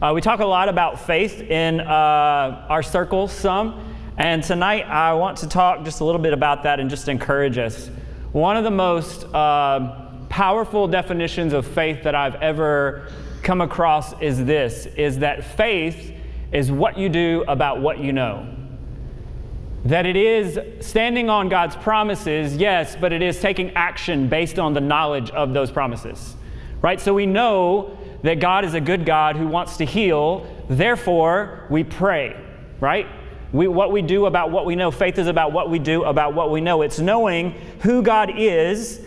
Uh, we talk a lot about faith in uh, our circles, some, and tonight I want to talk just a little bit about that and just encourage us. One of the most uh, powerful definitions of faith that I've ever come across is this: is that faith is what you do about what you know. That it is standing on God's promises, yes, but it is taking action based on the knowledge of those promises. Right? So we know that God is a good God who wants to heal. Therefore, we pray, right? We, what we do about what we know. Faith is about what we do about what we know. It's knowing who God is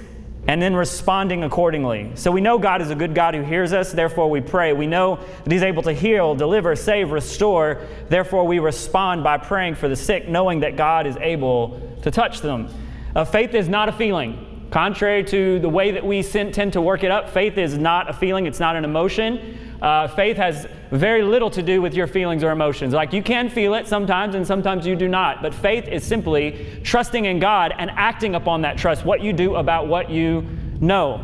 and then responding accordingly. So we know God is a good God who hears us, therefore we pray. We know that He's able to heal, deliver, save, restore, therefore we respond by praying for the sick, knowing that God is able to touch them. Uh, faith is not a feeling. Contrary to the way that we tend to work it up, faith is not a feeling, it's not an emotion. Uh, faith has very little to do with your feelings or emotions. Like you can feel it sometimes and sometimes you do not. But faith is simply trusting in God and acting upon that trust, what you do about what you know.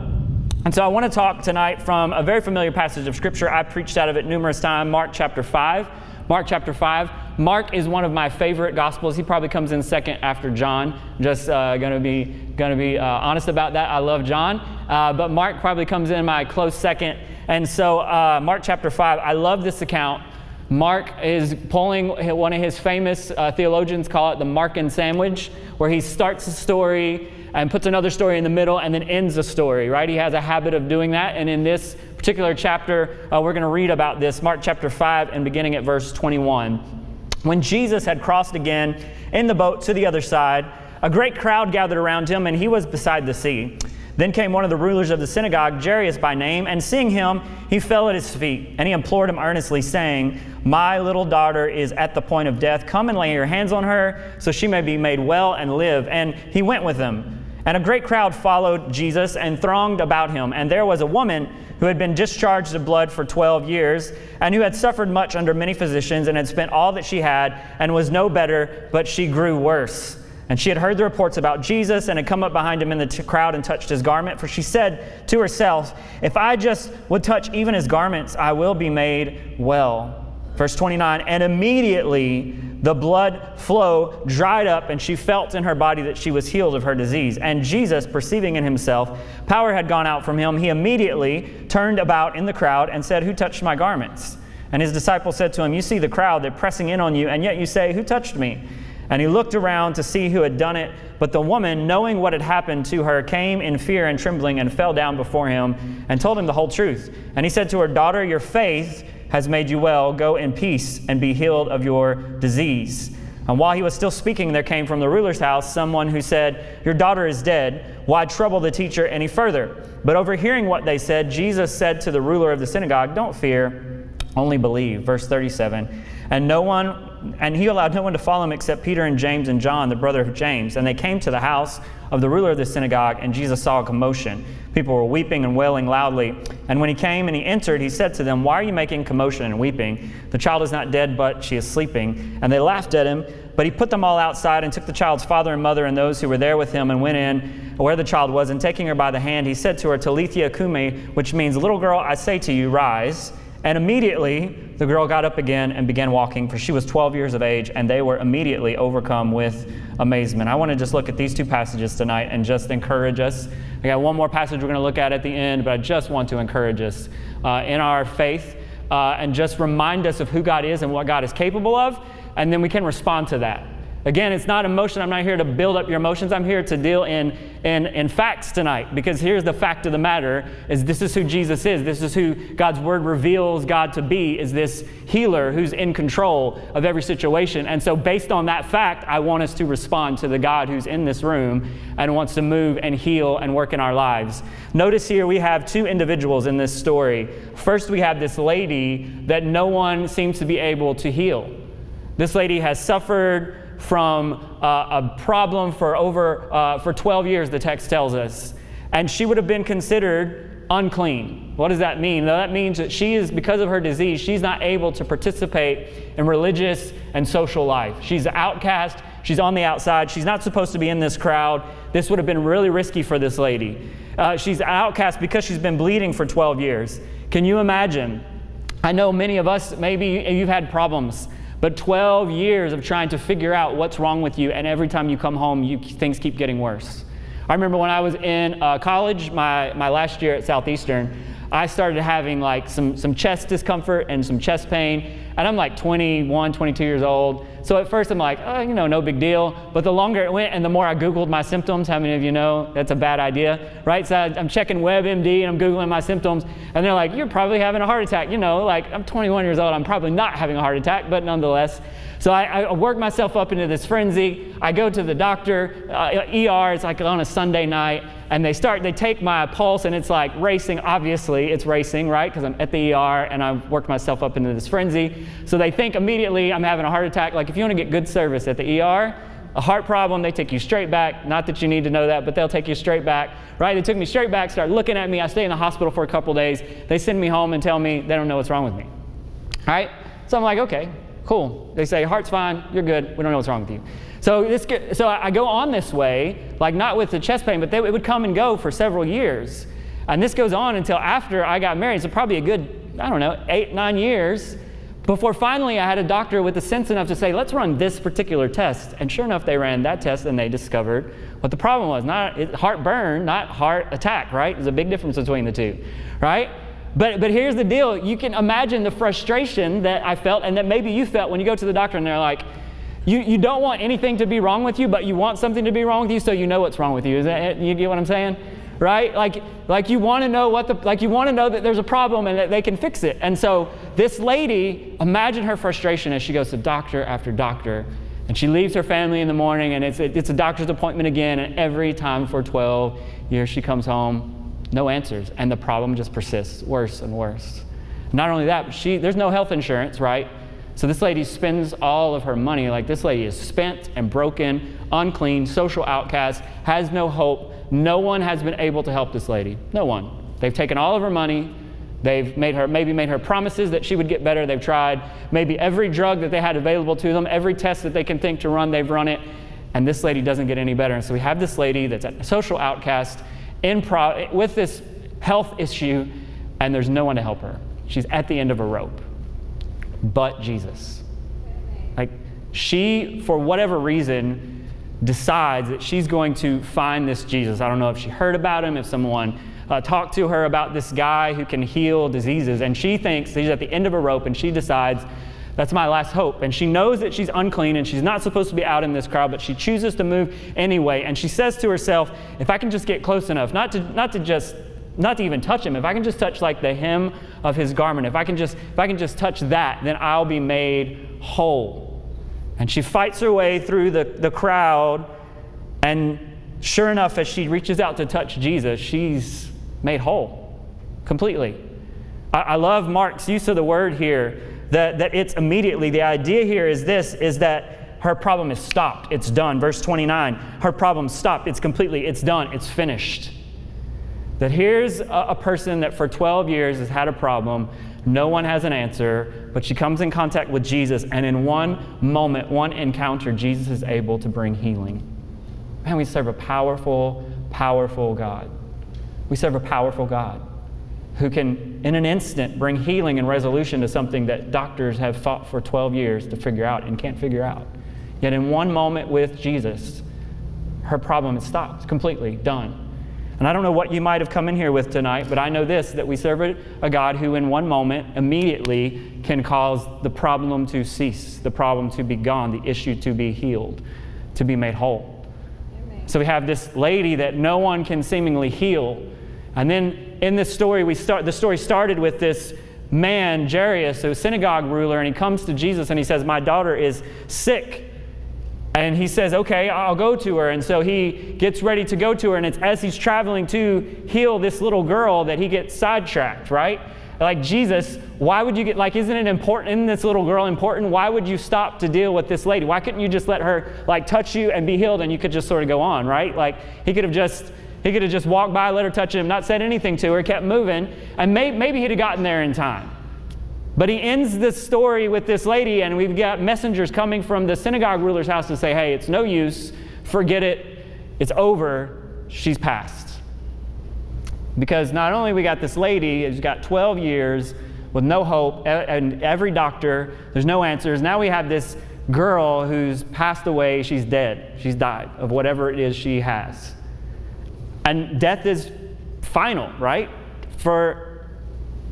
And so I want to talk tonight from a very familiar passage of Scripture. I preached out of it numerous times, Mark chapter 5. Mark chapter 5. Mark is one of my favorite gospels. He probably comes in second after John. Just uh, to be to be uh, honest about that. I love John, uh, but Mark probably comes in my close second. And so, uh, Mark chapter 5, I love this account. Mark is pulling one of his famous uh, theologians call it the Markan sandwich, where he starts a story and puts another story in the middle and then ends a story, right? He has a habit of doing that. And in this particular chapter, uh, we're going to read about this, Mark chapter 5, and beginning at verse 21. When Jesus had crossed again in the boat to the other side, a great crowd gathered around him, and he was beside the sea. Then came one of the rulers of the synagogue, Jairus by name, and seeing him, he fell at his feet, and he implored him earnestly, saying, My little daughter is at the point of death. Come and lay your hands on her, so she may be made well and live. And he went with them. And a great crowd followed Jesus and thronged about him. And there was a woman who had been discharged of blood for 12 years, and who had suffered much under many physicians, and had spent all that she had, and was no better, but she grew worse. And she had heard the reports about Jesus and had come up behind him in the t- crowd and touched his garment. For she said to herself, If I just would touch even his garments, I will be made well. Verse 29 And immediately the blood flow dried up, and she felt in her body that she was healed of her disease. And Jesus, perceiving in himself, power had gone out from him, he immediately turned about in the crowd and said, Who touched my garments? And his disciples said to him, You see the crowd, they're pressing in on you, and yet you say, Who touched me? And he looked around to see who had done it. But the woman, knowing what had happened to her, came in fear and trembling and fell down before him and told him the whole truth. And he said to her, Daughter, your faith has made you well. Go in peace and be healed of your disease. And while he was still speaking, there came from the ruler's house someone who said, Your daughter is dead. Why trouble the teacher any further? But overhearing what they said, Jesus said to the ruler of the synagogue, Don't fear, only believe. Verse 37. And no one, and he allowed no one to follow him except Peter and James and John, the brother of James. And they came to the house of the ruler of the synagogue, and Jesus saw a commotion. People were weeping and wailing loudly. And when he came and he entered, he said to them, Why are you making commotion and weeping? The child is not dead, but she is sleeping. And they laughed at him. But he put them all outside and took the child's father and mother and those who were there with him and went in where the child was. And taking her by the hand, he said to her, Talitha cumi, which means, Little girl, I say to you, rise. And immediately the girl got up again and began walking, for she was 12 years of age, and they were immediately overcome with amazement. I want to just look at these two passages tonight and just encourage us. I got one more passage we're going to look at at the end, but I just want to encourage us uh, in our faith uh, and just remind us of who God is and what God is capable of, and then we can respond to that. Again, it's not emotion. I'm not here to build up your emotions. I'm here to deal in, in, in facts tonight because here's the fact of the matter is this is who Jesus is. This is who God's word reveals God to be is this healer who's in control of every situation. And so based on that fact, I want us to respond to the God who's in this room and wants to move and heal and work in our lives. Notice here we have two individuals in this story. First, we have this lady that no one seems to be able to heal. This lady has suffered from uh, a problem for over uh, for 12 years, the text tells us. And she would have been considered unclean. What does that mean? that means that she is, because of her disease, she's not able to participate in religious and social life. She's outcast. She's on the outside. She's not supposed to be in this crowd. This would have been really risky for this lady. Uh, she's outcast because she's been bleeding for 12 years. Can you imagine? I know many of us, maybe you've had problems, but 12 years of trying to figure out what's wrong with you, and every time you come home, you, things keep getting worse. I remember when I was in uh, college, my, my last year at Southeastern, I started having like some, some chest discomfort and some chest pain. And I'm like 21, 22 years old. So at first I'm like, oh, you know, no big deal. But the longer it went and the more I Googled my symptoms, how many of you know that's a bad idea, right? So I, I'm checking WebMD and I'm Googling my symptoms. And they're like, you're probably having a heart attack. You know, like I'm 21 years old. I'm probably not having a heart attack, but nonetheless. So I, I work myself up into this frenzy. I go to the doctor, uh, ER, it's like on a Sunday night, and they start, they take my pulse and it's like racing. Obviously, it's racing, right? Because I'm at the ER and I've worked myself up into this frenzy. So they think immediately I'm having a heart attack. Like if you want to get good service at the ER, a heart problem, they take you straight back. Not that you need to know that, but they'll take you straight back, right? They took me straight back, start looking at me. I stay in the hospital for a couple days. They send me home and tell me they don't know what's wrong with me, right? So I'm like, okay, Cool. They say, heart's fine, you're good, we don't know what's wrong with you. So, this, so I go on this way, like not with the chest pain, but they, it would come and go for several years. And this goes on until after I got married. So probably a good, I don't know, eight, nine years before finally I had a doctor with the sense enough to say, let's run this particular test. And sure enough, they ran that test and they discovered what the problem was. Not heartburn, not heart attack, right? There's a big difference between the two, right? But, but here's the deal you can imagine the frustration that I felt and that maybe you felt when you go to the doctor and they're like, you, you don't want anything to be wrong with you, but you want something to be wrong with you so you know what's wrong with you. Is that you get what I'm saying? Right? Like, like you want to know what the like you want to know that there's a problem and that they can fix it. And so this lady, imagine her frustration as she goes to doctor after doctor, and she leaves her family in the morning, and it's it's a doctor's appointment again, and every time for 12 years she comes home no answers. And the problem just persists worse and worse. Not only that, but she, there's no health insurance, right? So this lady spends all of her money. Like this lady is spent and broken, unclean, social outcast, has no hope. No one has been able to help this lady. No one. They've taken all of her money. They've made her, maybe made her promises that she would get better. They've tried maybe every drug that they had available to them, every test that they can think to run, they've run it. And this lady doesn't get any better. And so we have this lady that's a social outcast in pro- with this health issue, and there's no one to help her. She's at the end of a rope. But Jesus. Like, she, for whatever reason, decides that she's going to find this Jesus. I don't know if she heard about him, if someone uh, talked to her about this guy who can heal diseases, and she thinks she's at the end of a rope, and she decides that's my last hope. And she knows that she's unclean and she's not supposed to be out in this crowd, but she chooses to move anyway. And she says to herself, if I can just get close enough, not to, not to just not to even touch him if i can just touch like the hem of his garment if i can just if i can just touch that then i'll be made whole and she fights her way through the, the crowd and sure enough as she reaches out to touch jesus she's made whole completely I, I love mark's use of the word here that, that it's immediately. The idea here is this is that her problem is stopped. It's done. Verse 29 her problem stopped. It's completely, it's done. It's finished. That here's a, a person that for 12 years has had a problem. No one has an answer, but she comes in contact with Jesus, and in one moment, one encounter, Jesus is able to bring healing. Man, we serve a powerful, powerful God. We serve a powerful God who can, in an instant, bring healing and resolution to something that doctors have fought for 12 years to figure out and can't figure out. Yet, in one moment with Jesus, her problem is stopped, completely done. And I don't know what you might have come in here with tonight, but I know this that we serve a God who, in one moment, immediately can cause the problem to cease, the problem to be gone, the issue to be healed, to be made whole. Amen. So we have this lady that no one can seemingly heal. And then in this story, we start, the story started with this man, Jairus, a synagogue ruler, and he comes to Jesus and he says, My daughter is sick. And he says, Okay, I'll go to her. And so he gets ready to go to her. And it's as he's traveling to heal this little girl that he gets sidetracked, right? Like, Jesus, why would you get, like, isn't it important? Isn't this little girl important? Why would you stop to deal with this lady? Why couldn't you just let her, like, touch you and be healed and you could just sort of go on, right? Like, he could have just he could have just walked by, let her touch him, not said anything to her, kept moving, and may, maybe he'd have gotten there in time. But he ends this story with this lady, and we've got messengers coming from the synagogue ruler's house to say, hey, it's no use, forget it, it's over, she's passed. Because not only we got this lady who's got 12 years with no hope, and every doctor, there's no answers. Now we have this girl who's passed away, she's dead, she's died of whatever it is she has. And death is final, right? For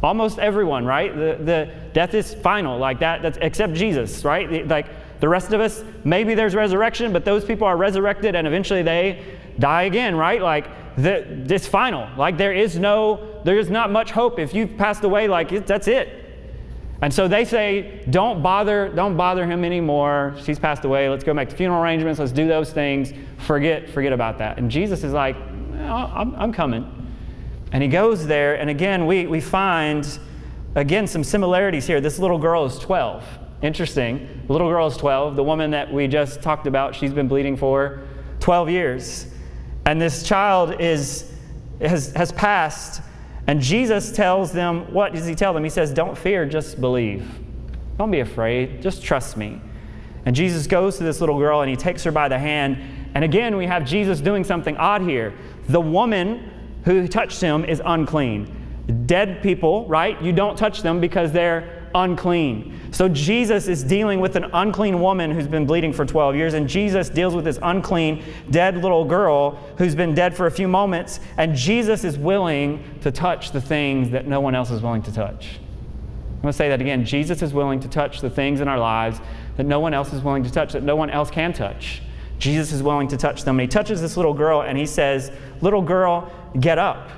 almost everyone, right? The, the death is final, like that, that's, except Jesus, right? Like the rest of us, maybe there's resurrection, but those people are resurrected and eventually they die again, right? Like the, it's final. Like there is no, there is not much hope. If you've passed away, like it, that's it. And so they say, don't bother, don't bother him anymore. She's passed away. Let's go make the funeral arrangements. Let's do those things. Forget, forget about that. And Jesus is like, Oh, I'm, I'm coming. And he goes there, and again, we, we find, again, some similarities here. This little girl is 12. Interesting. The little girl is 12. The woman that we just talked about, she's been bleeding for 12 years. And this child is, has, has passed and Jesus tells them, what does he tell them? He says, Don't fear, just believe. Don't be afraid, just trust me. And Jesus goes to this little girl and he takes her by the hand. And again, we have Jesus doing something odd here. The woman who touched him is unclean. Dead people, right? You don't touch them because they're unclean. So Jesus is dealing with an unclean woman who's been bleeding for 12 years, and Jesus deals with this unclean, dead little girl who's been dead for a few moments, and Jesus is willing to touch the things that no one else is willing to touch. I'm going to say that again. Jesus is willing to touch the things in our lives that no one else is willing to touch, that no one else can touch. Jesus is willing to touch them. And he touches this little girl and he says, Little girl, get up.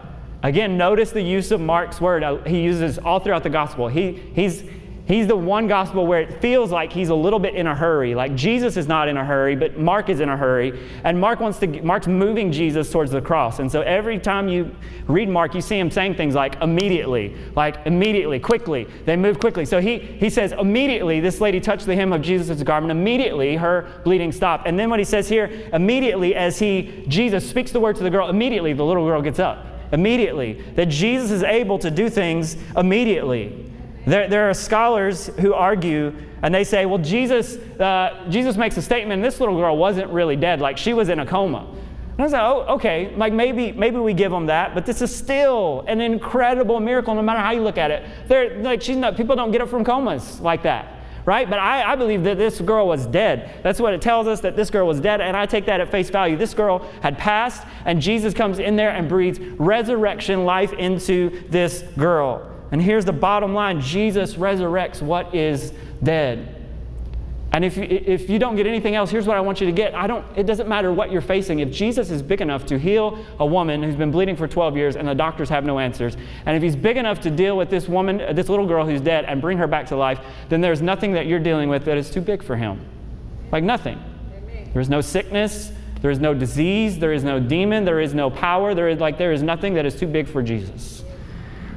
Again, notice the use of Mark's word. He uses all throughout the gospel. He, he's, he's the one gospel where it feels like he's a little bit in a hurry. Like Jesus is not in a hurry, but Mark is in a hurry. And Mark wants to, Mark's moving Jesus towards the cross. And so every time you read Mark, you see him saying things like immediately, like immediately, quickly. They move quickly. So he, he says, immediately, this lady touched the hem of Jesus' garment. Immediately, her bleeding stopped. And then what he says here, immediately, as he, Jesus speaks the word to the girl, immediately the little girl gets up immediately, that Jesus is able to do things immediately. There, there are scholars who argue and they say, well, Jesus, uh, Jesus makes a statement, this little girl wasn't really dead, like she was in a coma. And I was like, oh, okay, like maybe, maybe we give them that, but this is still an incredible miracle no matter how you look at it. They're, like, she's not, people don't get up from comas like that right? But I, I, believe that this girl was dead. That's what it tells us that this girl was dead, and I take that at face value. This girl had passed, and Jesus comes in there and breathes resurrection life into this girl. And here's the bottom line Jesus resurrects what is dead. And if you, if you don't get anything else, here's what I want you to get. I don't, it doesn't matter what you're facing. If Jesus is big enough to heal a woman who's been bleeding for 12 years and the doctors have no answers, and if he's big enough to deal with this woman, this little girl who's dead and bring her back to life, then there's nothing that you're dealing with that is too big for him. Like nothing. There's no sickness, there is no disease, there is no demon, there is no power, there is like there is nothing that is too big for Jesus.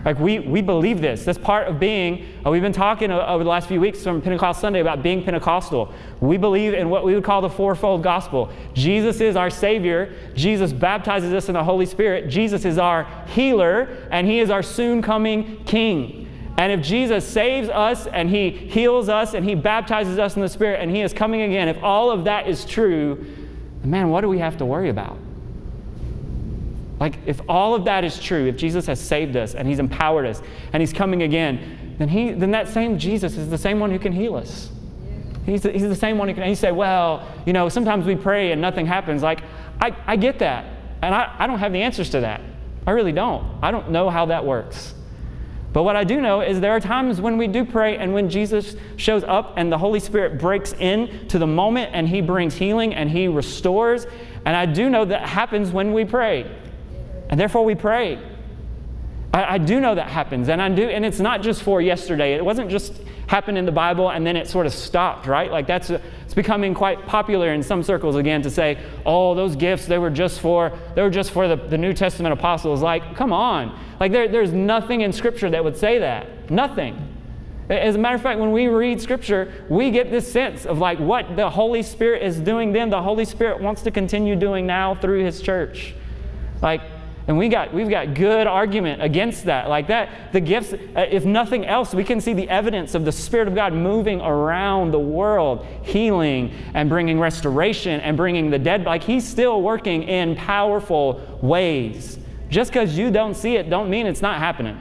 Like, we, we believe this. That's part of being, uh, we've been talking uh, over the last few weeks from Pentecost Sunday about being Pentecostal. We believe in what we would call the fourfold gospel. Jesus is our Savior. Jesus baptizes us in the Holy Spirit. Jesus is our healer, and He is our soon coming King. And if Jesus saves us and He heals us and He baptizes us in the Spirit and He is coming again, if all of that is true, man, what do we have to worry about? Like, if all of that is true, if Jesus has saved us and He's empowered us and He's coming again, then, he, then that same Jesus is the same one who can heal us. He's the, he's the same one who can. You say, well, you know, sometimes we pray and nothing happens. Like, I, I get that. And I, I don't have the answers to that. I really don't. I don't know how that works. But what I do know is there are times when we do pray and when Jesus shows up and the Holy Spirit breaks in to the moment and He brings healing and He restores. And I do know that happens when we pray. And therefore we pray. I, I, do know that happens. And I do, and it's not just for yesterday. It wasn't just happened in the Bible and then it sort of stopped, right? Like that's it's becoming quite popular in some circles again to say, oh, those gifts, they were just for they were just for the, the New Testament apostles. Like, come on. Like there, there's nothing in Scripture that would say that. Nothing. As a matter of fact, when we read Scripture, we get this sense of like what the Holy Spirit is doing then, the Holy Spirit wants to continue doing now through His church. Like, and we got, we've got good argument against that. Like that, the gifts, uh, if nothing else, we can see the evidence of the Spirit of God moving around the world, healing and bringing restoration and bringing the dead. Like He's still working in powerful ways. Just because you don't see it, don't mean it's not happening.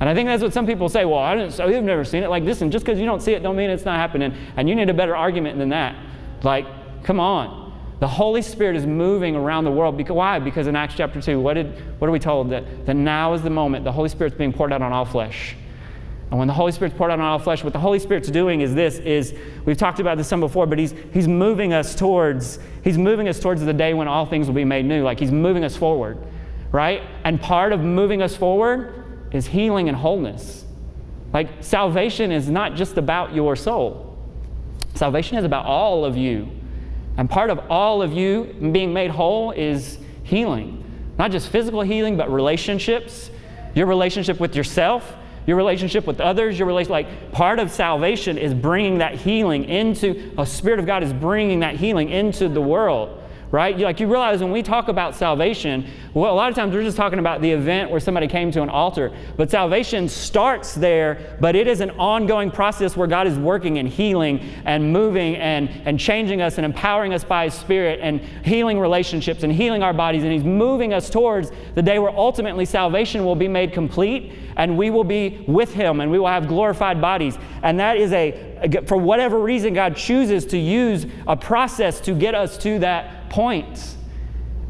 And I think that's what some people say. Well, I didn't, so you've never seen it. Like, listen, just because you don't see it, don't mean it's not happening. And you need a better argument than that. Like, come on. The Holy Spirit is moving around the world. Because, why? Because in Acts chapter 2, what, did, what are we told? That, that now is the moment the Holy Spirit's being poured out on all flesh. And when the Holy Spirit's poured out on all flesh, what the Holy Spirit's doing is this is we've talked about this some before, but he's he's moving us towards he's moving us towards the day when all things will be made new. Like he's moving us forward. Right? And part of moving us forward is healing and wholeness. Like salvation is not just about your soul. Salvation is about all of you. And part of all of you being made whole is healing. Not just physical healing, but relationships, your relationship with yourself, your relationship with others, your relation like part of salvation is bringing that healing into a spirit of God is bringing that healing into the world right? Like you realize when we talk about salvation, well, a lot of times we're just talking about the event where somebody came to an altar. But salvation starts there, but it is an ongoing process where God is working and healing and moving and, and changing us and empowering us by His Spirit and healing relationships and healing our bodies. And He's moving us towards the day where ultimately salvation will be made complete and we will be with Him and we will have glorified bodies. And that is a, for whatever reason, God chooses to use a process to get us to that point.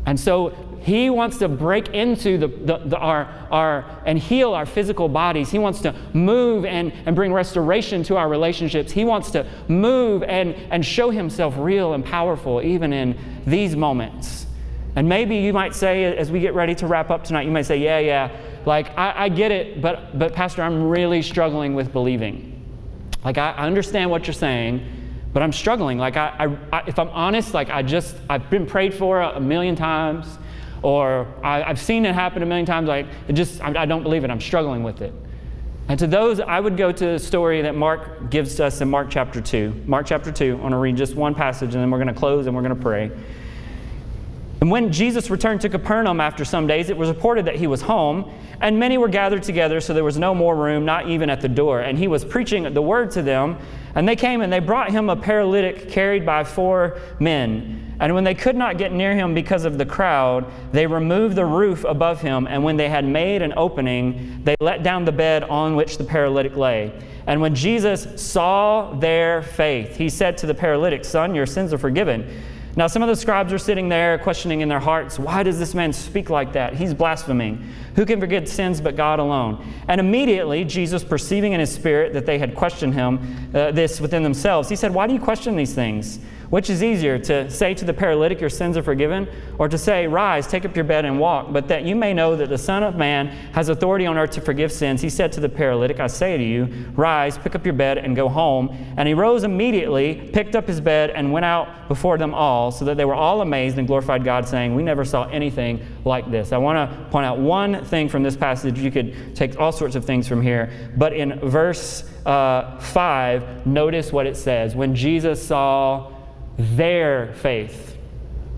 And so he wants to break into the, the, the, our, our, and heal our physical bodies. He wants to move and, and bring restoration to our relationships. He wants to move and, and show himself real and powerful even in these moments. And maybe you might say, as we get ready to wrap up tonight, you might say, Yeah, yeah, like I, I get it, but, but Pastor, I'm really struggling with believing. Like I, I understand what you're saying, but I'm struggling. Like I, I, if I'm honest, like I just, I've been prayed for a, a million times, or I, have seen it happen a million times. Like it just, I, I don't believe it. I'm struggling with it. And to those, I would go to the story that Mark gives us in Mark chapter 2. Mark chapter 2, I want to read just one passage and then we're going to close and we're going to pray. And when Jesus returned to Capernaum after some days, it was reported that he was home, and many were gathered together, so there was no more room, not even at the door. And he was preaching the word to them, and they came and they brought him a paralytic carried by four men. And when they could not get near him because of the crowd, they removed the roof above him, and when they had made an opening, they let down the bed on which the paralytic lay. And when Jesus saw their faith, he said to the paralytic, Son, your sins are forgiven. Now, some of the scribes are sitting there questioning in their hearts, Why does this man speak like that? He's blaspheming. Who can forget sins but God alone? And immediately, Jesus, perceiving in his spirit that they had questioned him uh, this within themselves, he said, Why do you question these things? Which is easier, to say to the paralytic, Your sins are forgiven, or to say, Rise, take up your bed and walk? But that you may know that the Son of Man has authority on earth to forgive sins, he said to the paralytic, I say to you, Rise, pick up your bed, and go home. And he rose immediately, picked up his bed, and went out before them all, so that they were all amazed and glorified God, saying, We never saw anything like this. I want to point out one thing from this passage. You could take all sorts of things from here. But in verse uh, 5, notice what it says. When Jesus saw their faith.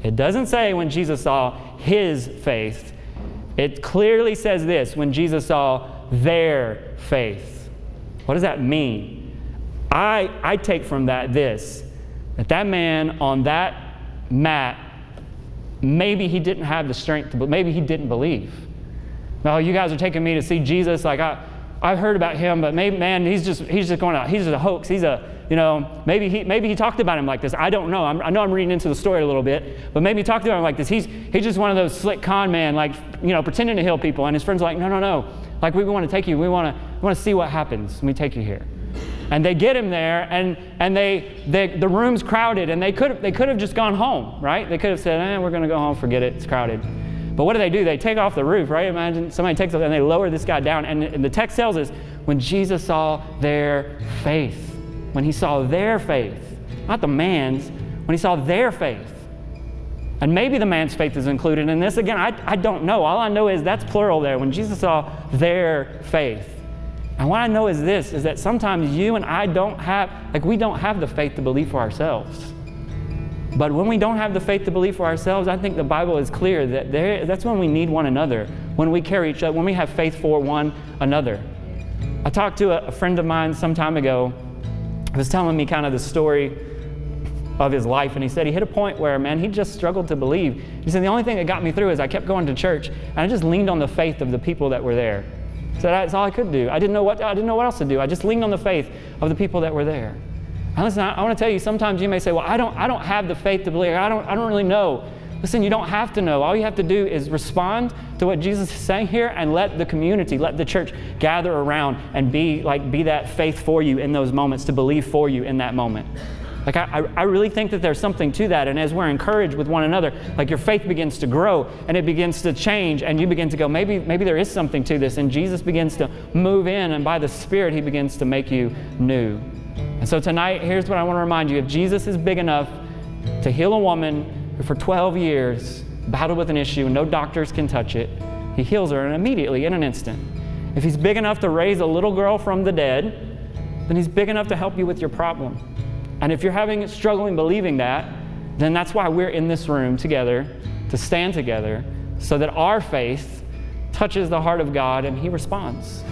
It doesn't say when Jesus saw his faith. It clearly says this when Jesus saw their faith. What does that mean? I, I take from that this that that man on that mat, maybe he didn't have the strength, but maybe he didn't believe. No, you guys are taking me to see Jesus. Like I, I've heard about him, but maybe man, he's just he's just going out. He's just a hoax. He's a you know, maybe he, maybe he talked about him like this. I don't know. I'm, i know I'm reading into the story a little bit, but maybe he talked about him like this. He's, he's just one of those slick con man, like, you know, pretending to heal people. And his friends are like, no, no, no. Like, we want to take you. We want to, we want to see what happens we take you here. And they get him there, and, and they, they, the room's crowded, and they could, they could have just gone home, right? They could have said, eh, we're going to go home, forget it, it's crowded. But what do they do? They take off the roof, right? Imagine somebody takes off and they lower this guy down. And, and the text tells us when Jesus saw their faith when he saw their faith, not the man's, when he saw their faith. And maybe the man's faith is included in this. Again, I, I don't know. All I know is that's plural there. When Jesus saw their faith. And what I know is this is that sometimes you and I don't have, like, we don't have the faith to believe for ourselves. But when we don't have the faith to believe for ourselves, I think the Bible is clear that there, that's when we need one another, when we carry each other, when we have faith for one another. I talked to a, a friend of mine some time ago was telling me kind of the story of his life, and he said he hit a point where, man, he just struggled to believe. He said, the only thing that got me through is I kept going to church, and I just leaned on the faith of the people that were there. So that's all I could do. I didn't know what I didn't know what else to do. I just leaned on the faith of the people that were there. And listen, I, I want to tell you, sometimes you may say, Well, I don't I don't have the faith to believe. I don't I don't really know. Listen, you don't have to know. All you have to do is respond to what Jesus is saying here and let the community, let the church gather around and be like be that faith for you in those moments, to believe for you in that moment. Like I, I really think that there's something to that. And as we're encouraged with one another, like your faith begins to grow and it begins to change, and you begin to go, maybe, maybe there is something to this. And Jesus begins to move in, and by the Spirit, He begins to make you new. And so tonight, here's what I want to remind you: if Jesus is big enough to heal a woman for 12 years battled with an issue no doctors can touch it, he heals her and immediately in an instant. If he's big enough to raise a little girl from the dead, then he's big enough to help you with your problem. And if you're having struggling believing that, then that's why we're in this room together to stand together so that our faith touches the heart of God and he responds.